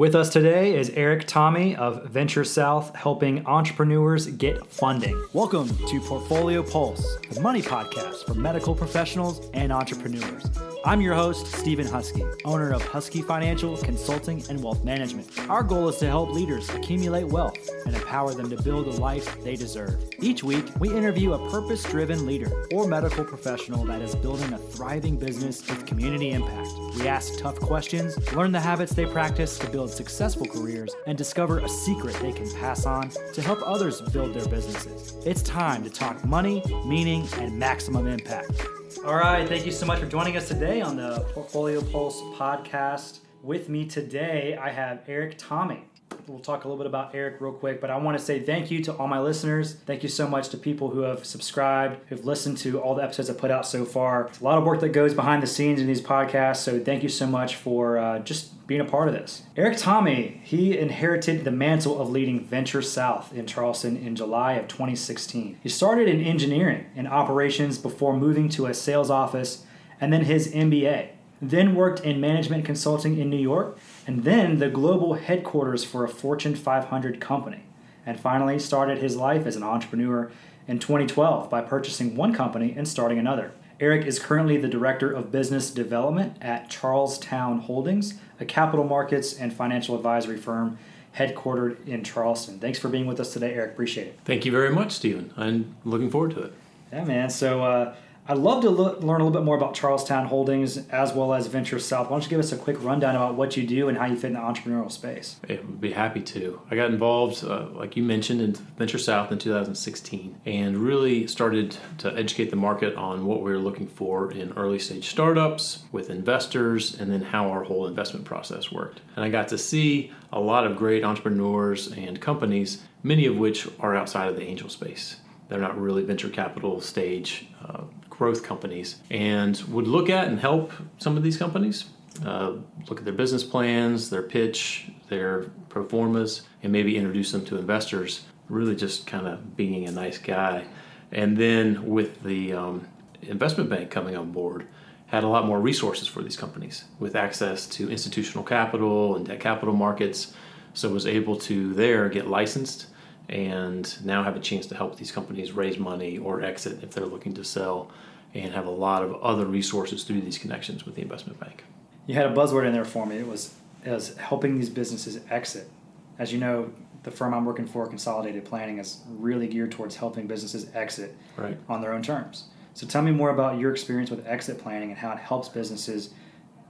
With us today is Eric Thome of Venture South, helping entrepreneurs get funding. Welcome to Portfolio Pulse, the money podcast for medical professionals and entrepreneurs. I'm your host, Steven Huskey, owner of Huskey Financial Consulting and Wealth Management. Our goal is to help leaders accumulate wealth and empower them to build the life they deserve. Each week, we interview a purpose driven leader or medical professional that is building a thriving business with community impact. We ask tough questions, learn the habits they practice to build successful careers, and discover a secret they can pass on to help others build their businesses. It's time to talk money, meaning, and maximum impact. All right, thank you so much for joining us today on the Portfolio Pulse podcast. With me today, I have Eric Thome. We'll talk a little bit about Eric real quick, but I want to say thank you to all my listeners. Thank you so much to people who have subscribed, who've listened to all the episodes I put out so far. It's a lot of work that goes behind the scenes in these podcasts, so thank you so much for uh, just being a part of this. Eric Thome, he inherited the mantle of leading Venture South in Charleston in July of 2016. He started in engineering and operations before moving to a sales office and then his MBA. Then worked in management consulting in New York and then the global headquarters for a Fortune 500 company. And finally started his life as an entrepreneur in 2012 by purchasing one company and starting another. Eric is currently the Director of Business Development at Charlestown Holdings, a capital markets and financial advisory firm headquartered in Charleston. Thanks for being with us today, Eric. Appreciate it. Thank you very much, Steven. I'm looking forward to it. Yeah, man. So, uh, I'd love to learn a little bit more about Charlestown Holdings as well as Venture South. Why don't you give us a quick rundown about what you do and how you fit in the entrepreneurial space? I would be happy to. I got involved, uh, like you mentioned, in Venture South in 2016 and really started to educate the market on what we were looking for in early stage startups with investors and then how our whole investment process worked. And I got to see a lot of great entrepreneurs and companies, many of which are outside of the angel space. They're not really venture capital stage uh, growth companies and would look at and help some of these companies uh, look at their business plans, their pitch, their pro formas, and maybe introduce them to investors. Really, just kind of being a nice guy. And then with the um, investment bank coming on board, had a lot more resources for these companies with access to institutional capital and debt capital markets. So was able to there get licensed and now have a chance to help these companies raise money or exit if they're looking to sell and have a lot of other resources through these connections with the investment bank. You had a buzzword in there for me. It was as helping these businesses exit. As you know, the firm I'm working for, Consolidated Planning, is really geared towards helping businesses exit right. on their own terms. So tell me more about your experience with exit planning and how it helps businesses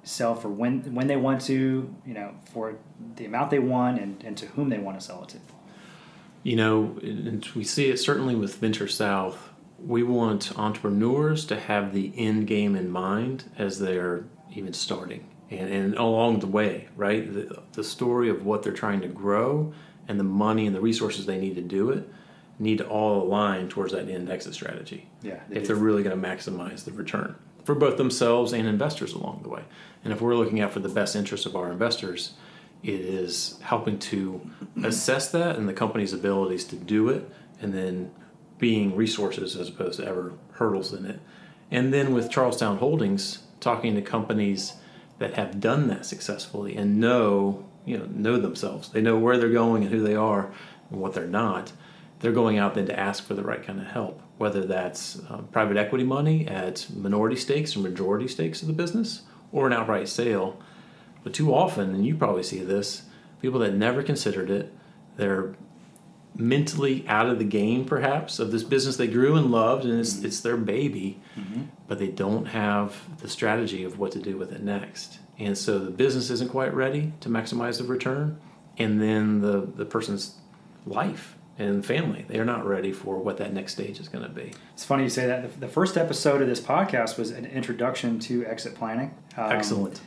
sell for when when they want to, you know, for the amount they want and, and to whom they want to sell it to. You know, and we see it certainly with Venture South. We want entrepreneurs to have the end game in mind as they're even starting and, and along the way, right? The, the story of what they're trying to grow and the money and the resources they need to do it need to all align towards that end exit strategy. Yeah. They if do. they're really going to maximize the return for both themselves and investors along the way. And if we're looking out for the best interest of our investors, it is helping to assess that and the company's abilities to do it and then being resources as opposed to ever hurdles in it. And then with Charlestown Holdings, talking to companies that have done that successfully and know, you know, know themselves. They know where they're going and who they are and what they're not. They're going out then to ask for the right kind of help, whether that's uh, private equity money at minority stakes or majority stakes of the business or an outright sale but too often, and you probably see this, people that never considered it, they're mentally out of the game perhaps of this business they grew and loved and it's, mm-hmm. it's their baby mm-hmm. but they don't have the strategy of what to do with it next. And so the business isn't quite ready to maximize the return and then the, the person's life and family they're not ready for what that next stage is going to be. It's funny you say that. The first episode of this podcast was an introduction to exit planning. Um, excellent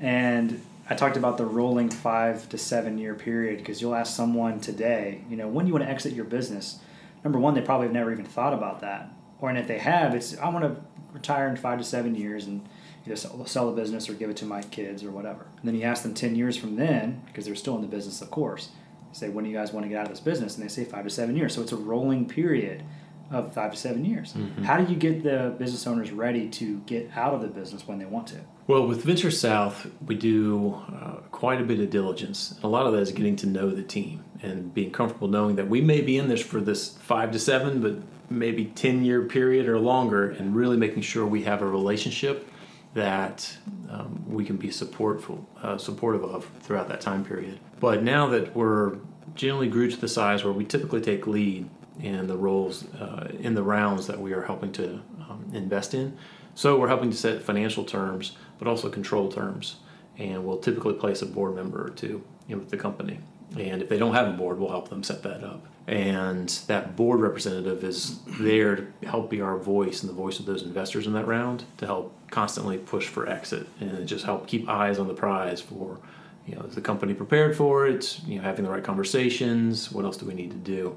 and I talked about the rolling five to seven year period because you'll ask someone today, you know, when do you want to exit your business? Number one, they probably have never even thought about that. Or and if they have, it's I want to retire in five to seven years and either sell, sell the business or give it to my kids or whatever. And then you ask them ten years from then because they're still in the business, of course. Say, when do you guys want to get out of this business? And they say five to seven years. So it's a rolling period of five to seven years. Mm-hmm. How do you get the business owners ready to get out of the business when they want to? Well, with Venture South, we do uh, quite a bit of diligence. A lot of that is getting to know the team and being comfortable knowing that we may be in this for this five to seven, but maybe 10 year period or longer, and really making sure we have a relationship that um, we can be supportful, uh, supportive of throughout that time period. But now that we're generally grew to the size where we typically take lead in the roles uh, in the rounds that we are helping to um, invest in. So we're helping to set financial terms, but also control terms, and we'll typically place a board member or two in with the company. And if they don't have a board, we'll help them set that up. And that board representative is there to help be our voice and the voice of those investors in that round to help constantly push for exit and just help keep eyes on the prize for, you know, is the company prepared for it? You know, having the right conversations. What else do we need to do?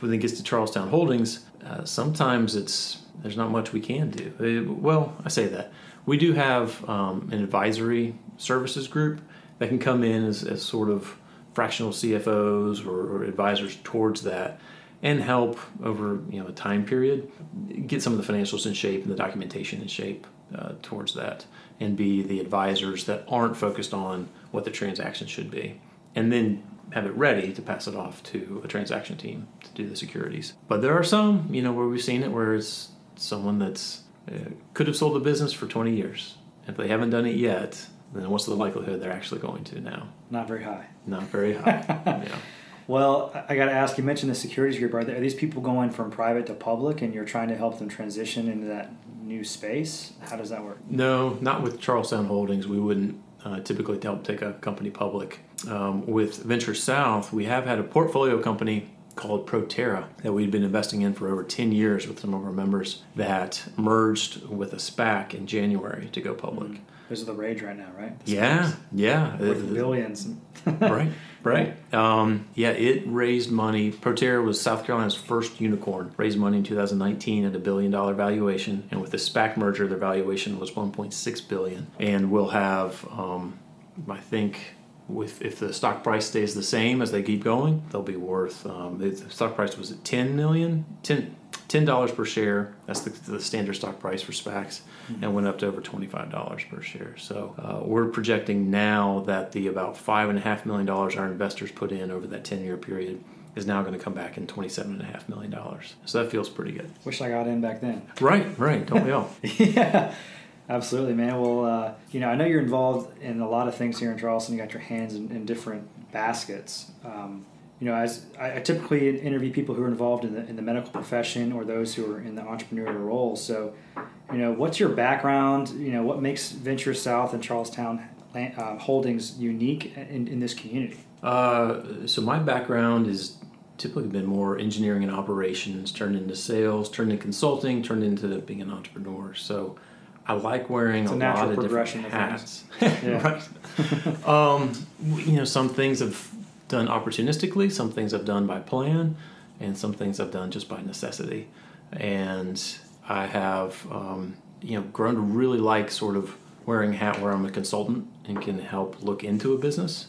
When it gets to Charlestown Holdings, uh, sometimes it's there's not much we can do. Uh, well, I say that we do have um, an advisory services group that can come in as, as sort of fractional CFOs or, or, advisors towards that and help over you know a time period get some of the financials in shape and the documentation in shape uh, towards that and be the advisors that aren't focused on what the transaction should be and then have it ready to pass it off to a transaction team to do the securities but there are some you know where we've seen it where it's someone that's uh, could have sold the business for 20 years if they haven't done it yet then what's the likelihood they're actually going to now? Not very high. Not very high. yeah. Well, I got to ask. You mentioned the securities group. Are, there, are these people going from private to public, and you're trying to help them transition into that new space? How does that work? No, not with Charlestown Holdings. We wouldn't uh, typically to help take a company public. Um, with Venture South, we have had a portfolio company called Proterra that we'd been investing in for over 10 years with some of our members that merged with a SPAC in January to go public. Mm-hmm. Those are the rage right now, right? The yeah, yeah. Worth billions. right, right. Um, yeah, it raised money. Proterra was South Carolina's first unicorn. Raised money in 2019 at a billion dollar valuation, and with the SPAC merger, their valuation was 1.6 billion. And we'll have, um, I think, with if the stock price stays the same as they keep going, they'll be worth. Um, the stock price was at 10 million, 10 ten dollars per share. That's the, the, standard stock price for SPACs, mm-hmm. and went up to over twenty five dollars per share. So uh, we're projecting now that the about five and a half million dollars our investors put in over that ten year period is now going to come back in twenty seven and a half million dollars. So that feels pretty good. Wish I got in back then. Right, right. Don't we all? yeah. Absolutely, man. Well, uh, you know, I know you're involved in a lot of things here in Charleston. You got your hands in, in different baskets. Um, you know, as I, I, typically interview people who are involved in the in the medical profession or those who are in the entrepreneurial role. So, you know, what's your background? You know, what makes Venture South and Charlestown uh, Holdings unique in, in this community? Uh, so my background is typically been more engineering and operations, turned into sales, turned into consulting, turned into being an entrepreneur. So. I like wearing a, a lot of different hats. right. um, you know, some things have done opportunistically, some things I've done by plan, and some things I've done just by necessity. And I have, um, you know, grown to really like sort of wearing a hat where I'm a consultant and can help look into a business,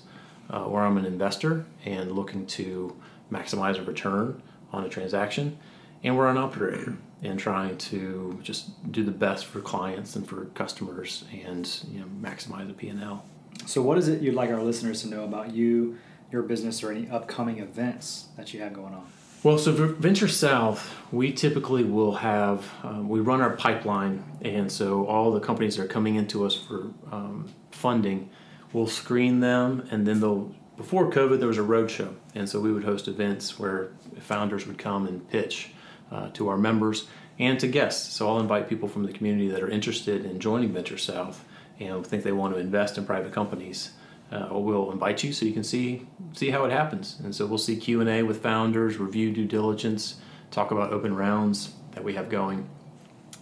uh, where I'm an investor and looking to maximize a return on a transaction, and we're an operator and trying to just do the best for clients and for customers and you know maximize the P&L. So what is it you'd like our listeners to know about you your business or any upcoming events that you have going on? Well, so Venture South, we typically will have, um, we run our pipeline, and so all the companies that are coming into us for um, funding, we'll screen them, and then they'll, before COVID, there was a roadshow, and so we would host events where founders would come and pitch uh, to our members and to guests. So I'll invite people from the community that are interested in joining Venture South and think they want to invest in private companies uh, we'll invite you so you can see see how it happens. And so we'll see Q and A with founders, review due diligence, talk about open rounds that we have going.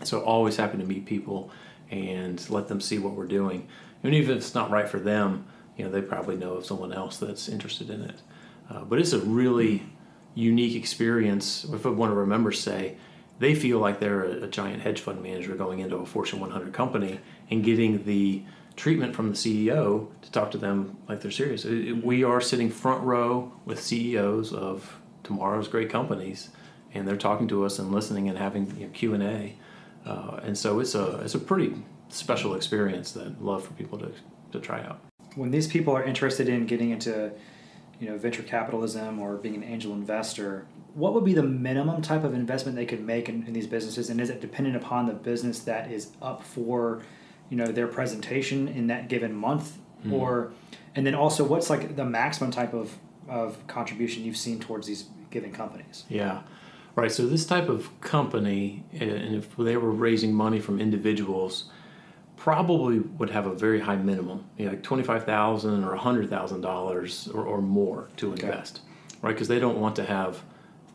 So always happy to meet people and let them see what we're doing. And even if it's not right for them, you know they probably know of someone else that's interested in it. Uh, but it's a really unique experience. If one of our members say they feel like they're a, a giant hedge fund manager going into a Fortune 100 company and getting the treatment from the CEO to talk to them like they're serious. We are sitting front row with CEOs of tomorrow's great companies, and they're talking to us and listening and having you know, Q and A. Uh, and so it's a it's a pretty special experience that I'd love for people to, to try out. When these people are interested in getting into you know venture capitalism or being an angel investor, what would be the minimum type of investment they could make in, in these businesses, and is it dependent upon the business that is up for you know their presentation in that given month, mm. or and then also what's like the maximum type of of contribution you've seen towards these given companies? Yeah. Right. So this type of company, and if they were raising money from individuals, probably would have a very high minimum, you know, like twenty five thousand or hundred thousand dollars or more to okay. invest, right? Because they don't want to have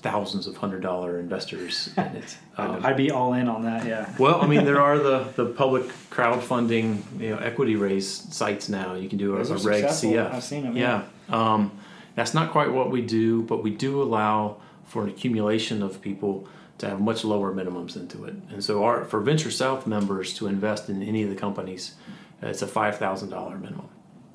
thousands of hundred dollar investors in it. Um, I'd be all in on that. Yeah. well, I mean, there are the the public crowdfunding, you know, equity raise sites now. You can do a, a Reg CF. I've seen them. Yeah. yeah. Um, that's not quite what we do, but we do allow for an accumulation of people to have much lower minimums into it. And so, our, for Venture South members to invest in any of the companies, it's a five thousand dollar minimum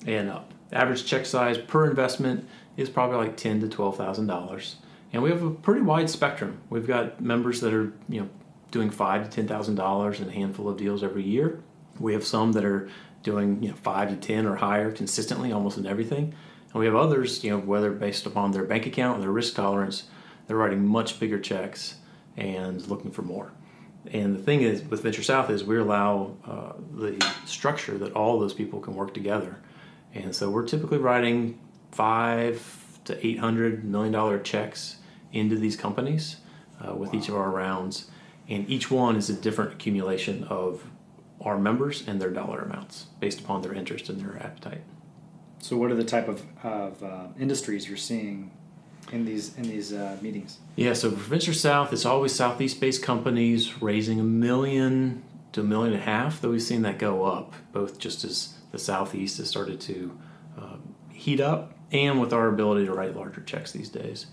and up. Average check size per investment is probably like ten to twelve thousand dollars, and we have a pretty wide spectrum. We've got members that are you know doing five to ten thousand dollars in a handful of deals every year. We have some that are doing you know five to ten or higher consistently, almost in everything. And we have others, you know, whether based upon their bank account or their risk tolerance, they're writing much bigger checks and looking for more. And the thing is, with Venture South, is we allow uh, the structure that all those people can work together. And so we're typically writing five to eight hundred million dollar checks into these companies uh, with wow. each of our rounds, and each one is a different accumulation of our members and their dollar amounts based upon their interest and their appetite. So, what are the type of, of uh, industries you're seeing in these in these uh, meetings? Yeah, so for Venture South, it's always Southeast-based companies raising a million to a million and a half. Though we've seen that go up, both just as the Southeast has started to uh, heat up, and with our ability to write larger checks these days.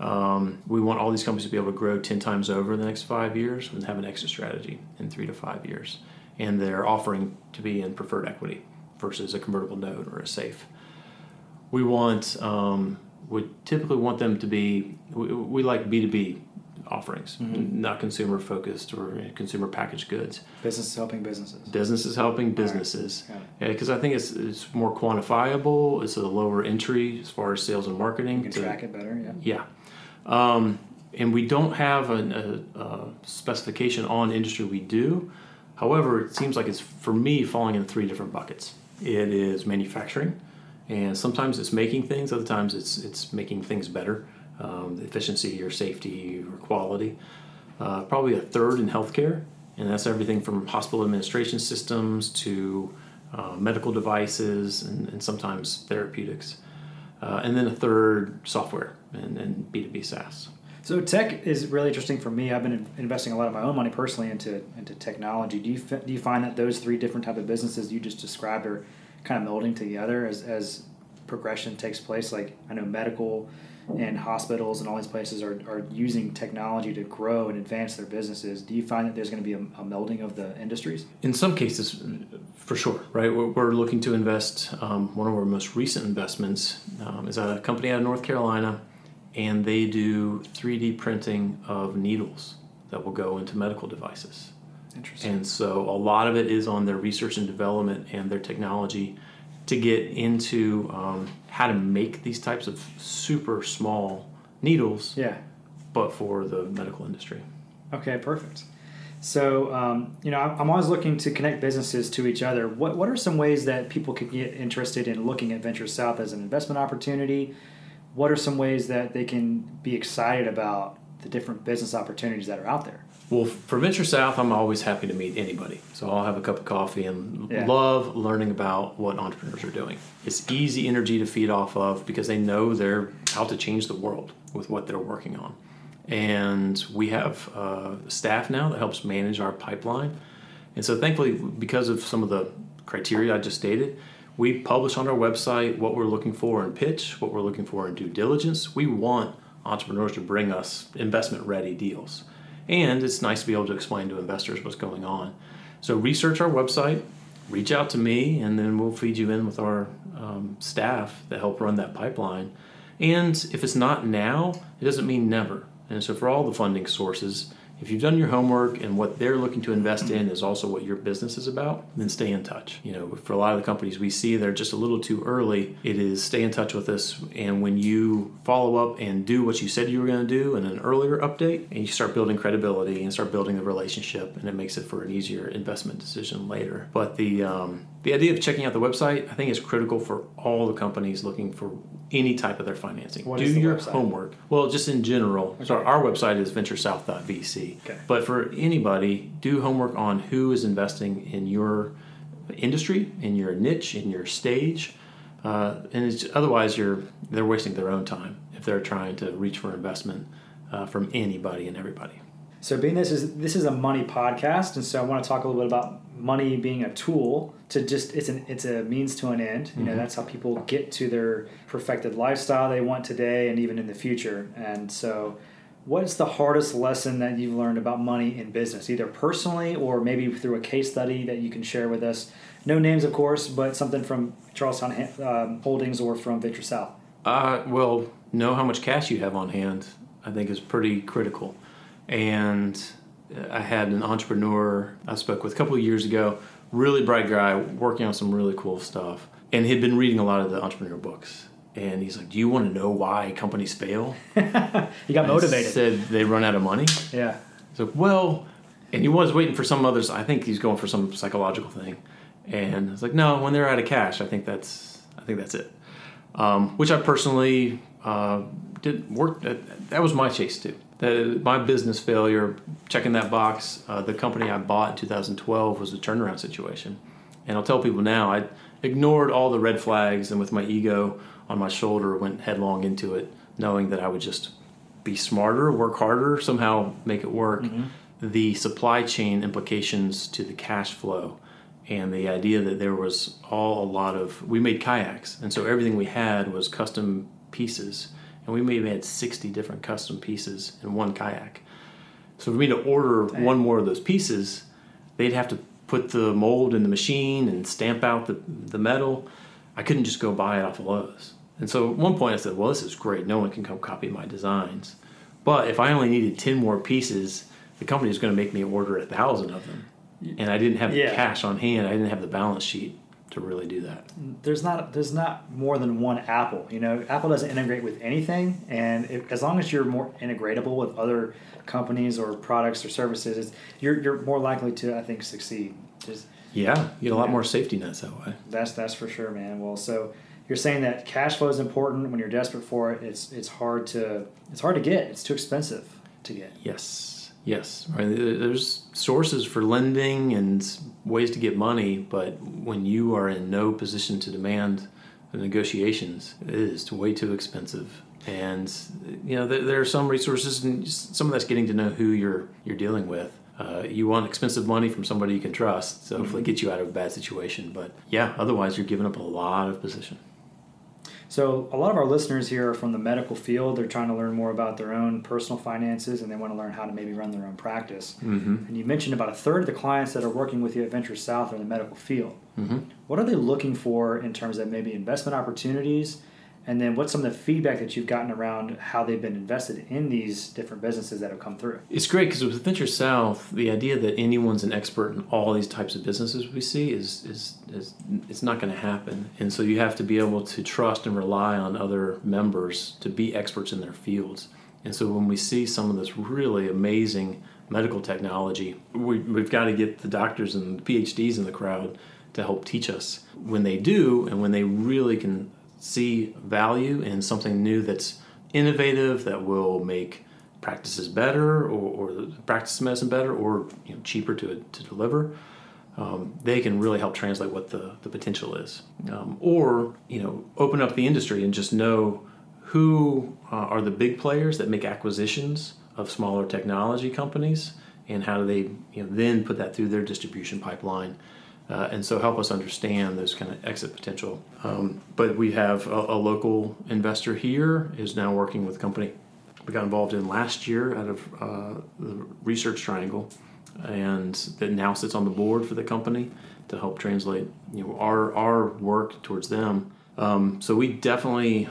Um, we want all these companies to be able to grow 10 times over in the next five years and have an exit strategy in three to five years. And they're offering to be in preferred equity versus a convertible note or a safe. We want um, would typically want them to be we, we like b2b offerings mm-hmm. not consumer focused or consumer packaged goods. Businesses helping businesses. Businesses helping businesses. Because right. yeah, i think it's it's more quantifiable it's a lower entry as far as sales and marketing you can to, track it better yeah. Yeah. Um, and we don't have a, a, a specification on industry we do. However it seems like it's for me falling in three different buckets. It is manufacturing and sometimes it's making things other times it's it's making things better um, efficiency or safety or quality uh, probably a third in healthcare and that's everything from hospital administration systems to uh, medical devices and, and sometimes therapeutics uh, and then a third software and, and b2b saas so tech is really interesting for me. I've been investing a lot of my own money personally into into technology. Do you do you find that those three different type of businesses you just described are kind of melding together as, as progression takes place. Like I know medical and hospitals and all these places are, are using technology to grow and advance their businesses. Do you find that there's going to be a, a melding of the industries? In some cases, for sure, right? We're, we're looking to invest. Um, one of our most recent investments um, is a company out of North Carolina, and they do 3D printing of needles that will go into medical devices. Interesting. And so a lot of it is on their research and development and their technology to get into um, how to make these types of super small needles. Yeah. But for the medical industry. Okay, perfect. So, um, you know, I'm always looking to connect businesses to each other. What, what are some ways that people could get interested in looking at Venture South as an investment opportunity? What are some ways that they can be excited about the different business opportunities that are out there? Well, for Venture South, I'm always happy to meet anybody. So I'll have a cup of coffee and yeah. love learning about what entrepreneurs are doing. It's easy energy to feed off of because they know they're how to change the world with what they're working on. And we have uh, staff now that helps manage our pipeline. And so, thankfully, because of some of the criteria I just stated, we publish on our website what we're looking for in pitch, what we're looking for in due diligence. We want entrepreneurs to bring us investment ready deals. And it's nice to be able to explain to investors what's going on. So research our website, reach out to me, and then we'll feed you in with our um, staff that help run that pipeline. And if it's not now, it doesn't mean never. And so for all the funding sources, If you've done your homework and what they're looking to invest in is also what your business is about, then stay in touch. You know, for a lot of the companies we see, they're just a little too early. It is stay in touch with us, and when you follow up and do what you said you were going to do in an earlier update, and you start building credibility and start building the relationship, and it makes it for an easier investment decision later. But the um, the idea of checking out the website, I think, is critical for all the companies looking for any type of their financing. What Do is the your website? homework. Well, just in general. So our website is venturesouth.vc. Okay. But for anybody, do homework on who is investing in your industry, in your niche, in your stage. Uh, and it's, otherwise, you're they're wasting their own time if they're trying to reach for investment uh, from anybody and everybody. So, being this is this is a money podcast, and so I want to talk a little bit about money being a tool to just it's an it's a means to an end. You know, that's how people get to their perfected lifestyle they want today and even in the future. And so, what's the hardest lesson that you've learned about money in business, either personally or maybe through a case study that you can share with us? No names, of course, but something from Charlestown um, Holdings or from Venture South. Uh, well, know how much cash you have on hand. I think is pretty critical. And I had an entrepreneur I spoke with a couple of years ago, really bright guy, working on some really cool stuff, and he'd been reading a lot of the entrepreneur books. And he's like, "Do you want to know why companies fail?" he got I motivated. said they run out of money. yeah. So well, and he was waiting for some others. I think he's going for some psychological thing, and it's like, no, when they're out of cash, I think that's I think that's it. Um, which I personally uh, did work. That, that was my chase too. That my business failure, checking that box. Uh, the company I bought in 2012 was a turnaround situation, and I'll tell people now I ignored all the red flags and with my ego on my shoulder went headlong into it, knowing that I would just be smarter, work harder, somehow make it work. Mm-hmm. The supply chain implications to the cash flow and the idea that there was all a lot of we made kayaks and so everything we had was custom pieces and we maybe had 60 different custom pieces in one kayak. So for me to order one more of those pieces they'd have to put the mold in the machine and stamp out the, the metal. I couldn't just go buy it off of lowes and so at one point i said well this is great no one can come copy my designs but if i only needed 10 more pieces the company is going to make me order a thousand of them and I didn't have Yeah. the cash on hand. I didn't have the balance sheet to really do that. there's not there's not more than one Apple. You know, Apple doesn't integrate with anything, and if, as long as you're more integratable with other companies or products or services, you're you're more likely to I think succeed. Just Yeah, you get a lot more safety nets that way. that's that's for sure, man. Well, so you're saying that cash flow is important when you're desperate for it. It's it's hard to it's hard to get. It's too expensive to get. Yes, yes. Right. There's sources for lending and ways to get money, but when you are in no position to demand the negotiations, it is way too expensive. And you know there, there are some resources, and some of that's getting to know who you're you're dealing with. Uh, you want expensive money from somebody you can trust, so hopefully get you out of a bad situation. But yeah, otherwise you're giving up a lot of position. So a lot of our listeners here are from the medical field. They're trying to learn more about their own personal finances, and they want to learn how to maybe run their own practice. Mm-hmm. And you mentioned about a third of the clients that are working with you at Venture South are in the medical field. Mm-hmm. What are they looking for in terms of maybe investment opportunities? And then what's some of the feedback that you've gotten around how they've been invested in these different businesses that have come through? It's great because with Venture South, the idea that anyone's an expert in all these types of businesses we see is is, is it's not going to happen. And so you have to be able to trust and rely on other members to be experts in their fields. And so when we see some of this really amazing medical technology, we, we've got to get the doctors and PhDs in the crowd to help teach us. When they do, and when they really can see value in something new that's innovative, that will make practices better or, or practice medicine better or you know, cheaper to, to deliver, um, they can really help translate what the, the potential is. Um, or, you know, open up the industry and just know who uh, are the big players that make acquisitions of smaller technology companies and how do they you know, then put that through their distribution pipeline. Uh, and so help us understand those kind of exit potential. Um, but we have a, a local investor here is now working with a company we got involved in last year out of uh, the Research Triangle, and that now sits on the board for the company to help translate you know our our work towards them. Um, so we definitely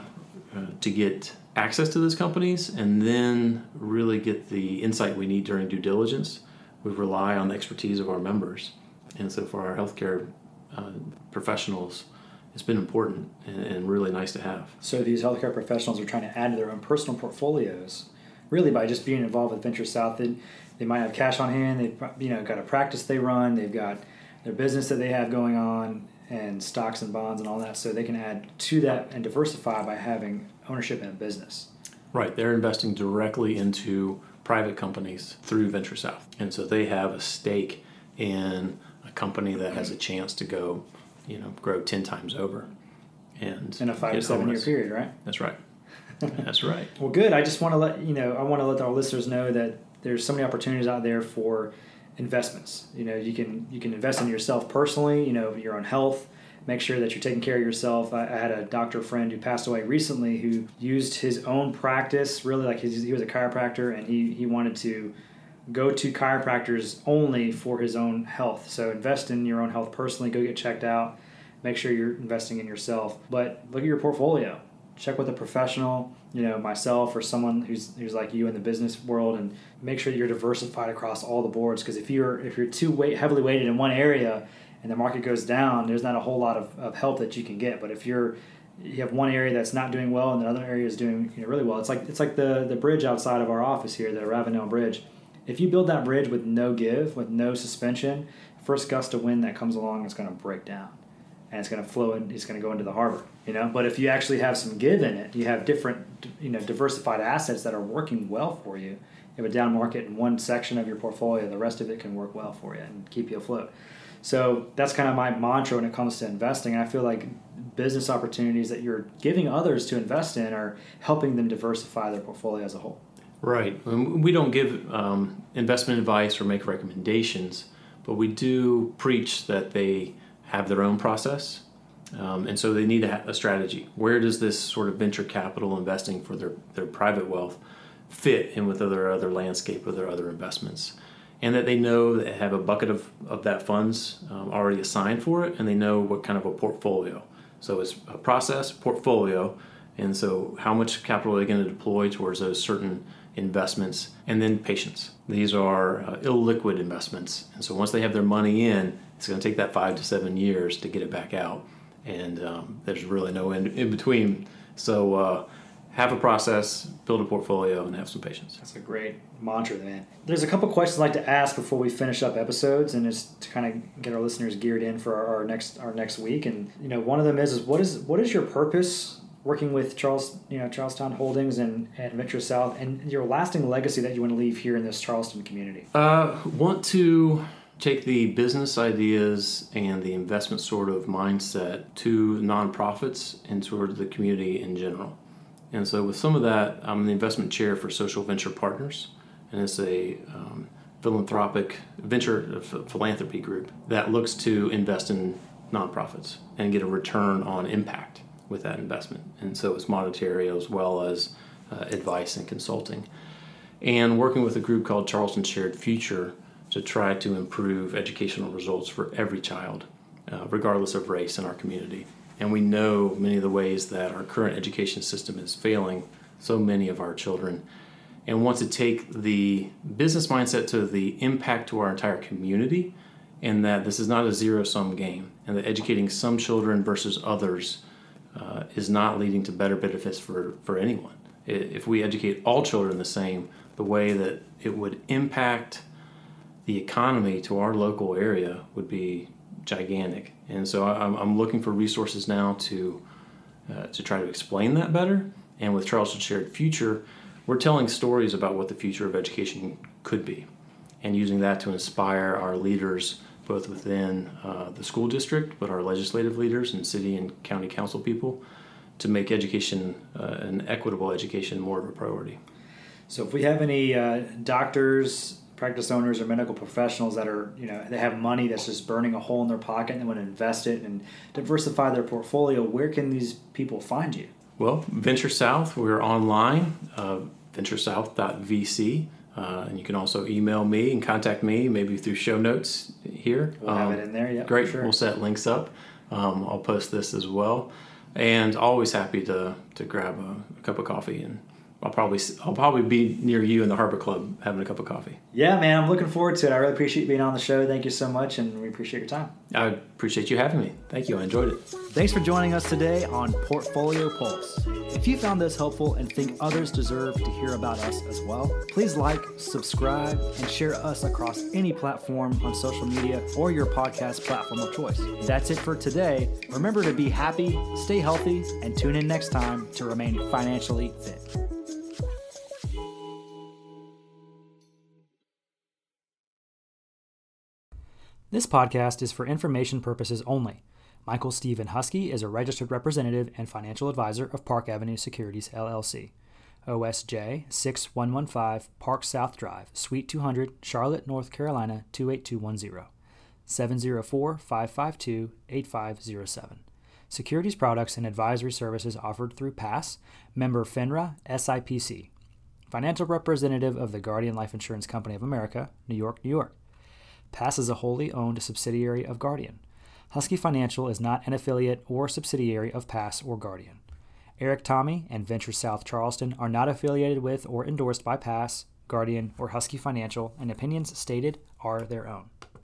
uh, to get access to those companies and then really get the insight we need during due diligence, we rely on the expertise of our members. And so for our healthcare uh, professionals, it's been important and, and, really nice to have. So these healthcare professionals are trying to add to their own personal portfolios, really by just being involved with Venture South. They, they might have cash on hand. They've you know got a practice they run. They've got their business that they have going on and stocks and bonds and all that. So they can add to that and diversify by having ownership in a business. Right. They're investing directly into private companies through Venture South. And so they have a stake in company that has a chance to go, you know, grow 10 times over. And in a five to seven year period, right? That's right. That's right. well, good. I just want to let you know, I want to let our listeners know that there's so many opportunities out there for investments. You know, you can you can invest in yourself personally. You know, your own health make sure that you're taking care of yourself. I, I had a doctor friend who passed away recently who used his own practice, really like his, he was a chiropractor, and he, he wanted to go to chiropractors only for his own health. So invest in your own health personally, go get checked out, make sure you're investing in yourself. But look at your portfolio. Check with a professional, you know, myself or someone who's who's like you in the business world and make sure you're diversified across all the boards because if you're if you're too weight, heavily weighted in one area, and the market goes down, there's not a whole lot of, of help that you can get. But if you're you have one area that's not doing well and the other area is doing you know, really well, it's like it's like the the bridge outside of our office here, the Ravenel Bridge. If you build that bridge with no give, with no suspension, first gust of wind that comes along is going to break down, and it's going to flow and it's going to go into the harbor. You know, but if you actually have some give in it, you have different you know diversified assets that are working well for you. You have a down market in one section of your portfolio, the rest of it can work well for you and keep you afloat. So that's kind of my mantra when it comes to investing. I feel like business opportunities that you're giving others to invest in are helping them diversify their portfolio as a whole. Right. We don't give um, investment advice or make recommendations, but we do preach that they have their own process. Um, and so they need a, a strategy. Where does this sort of venture capital investing for their, their private wealth fit in with other other landscape or their other investments? and that they know they have a bucket of, of that funds um, already assigned for it and they know what kind of a portfolio so it's a process portfolio and so how much capital are they going to deploy towards those certain investments and then patience these are uh, illiquid investments and so once they have their money in it's going to take that five to seven years to get it back out and um, there's really no in, in between so uh, have a process, build a portfolio, and have some patience. That's a great mantra, man. There's a couple questions I'd like to ask before we finish up episodes, and it's to kind of get our listeners geared in for our, our next our next week. And you know, one of them is, is what is what is your purpose working with Charles, you know, Charlestown Holdings and, and Venture South, and your lasting legacy that you want to leave here in this Charleston community? Uh, want to take the business ideas and the investment sort of mindset to nonprofits and toward the community in general. And so, with some of that, I'm the investment chair for Social Venture Partners, and it's a um, philanthropic venture philanthropy group that looks to invest in nonprofits and get a return on impact with that investment. And so, it's monetary as well as uh, advice and consulting. And working with a group called Charleston Shared Future to try to improve educational results for every child, uh, regardless of race in our community and we know many of the ways that our current education system is failing so many of our children and want to take the business mindset to the impact to our entire community and that this is not a zero sum game and that educating some children versus others uh, is not leading to better benefits for, for anyone if we educate all children the same the way that it would impact the economy to our local area would be gigantic. And so I'm, I'm looking for resources now to uh, to try to explain that better. And with Charleston Shared Future, we're telling stories about what the future of education could be, and using that to inspire our leaders both within uh, the school district, but our legislative leaders and city and county council people to make education, uh, an equitable education, more of a priority. So, if we have any uh, doctors, practice owners or medical professionals that are, you know, they have money that's just burning a hole in their pocket and they want to invest it and diversify their portfolio, where can these people find you? Well, Venture South, we're online, uh, venturesouth.vc. Uh, and you can also email me and contact me, maybe through show notes here. We'll um, have it in there, yeah. Great. Sure. We'll set links up. Um, I'll post this as well. and always happy to to grab a, a cup of coffee and I'll probably I'll probably be near you in the Harbor Club having a cup of coffee. Yeah, man, I'm looking forward to it. I really appreciate you being on the show. Thank you so much, and we appreciate your time. I appreciate you having me. Thank you. I enjoyed it. Thanks for joining us today on Portfolio Pulse. If you found this helpful and think others deserve to hear about us as well, please like, subscribe, and share us across any platform on social media or your podcast platform of choice. That's it for today. Remember to be happy, stay healthy, and tune in next time to remain financially fit. This podcast is for information purposes only. Michael Steven Huskey is a registered representative and financial advisor of Park Avenue Securities LLC. OSJ 6115 Park South Drive, Suite 200, Charlotte, North Carolina 28210. 704 552 8507. Securities products and advisory services offered through PASS, member FINRA, SIPC. Financial representative of the Guardian Life Insurance Company of America, New York, New York. PASS is a wholly owned subsidiary of Guardian. Huskey Financial is not an affiliate or subsidiary of PASS or Guardian. Eric Thome and Venture South Charleston are not affiliated with or endorsed by PASS, Guardian, or Huskey Financial, and opinions stated are their own.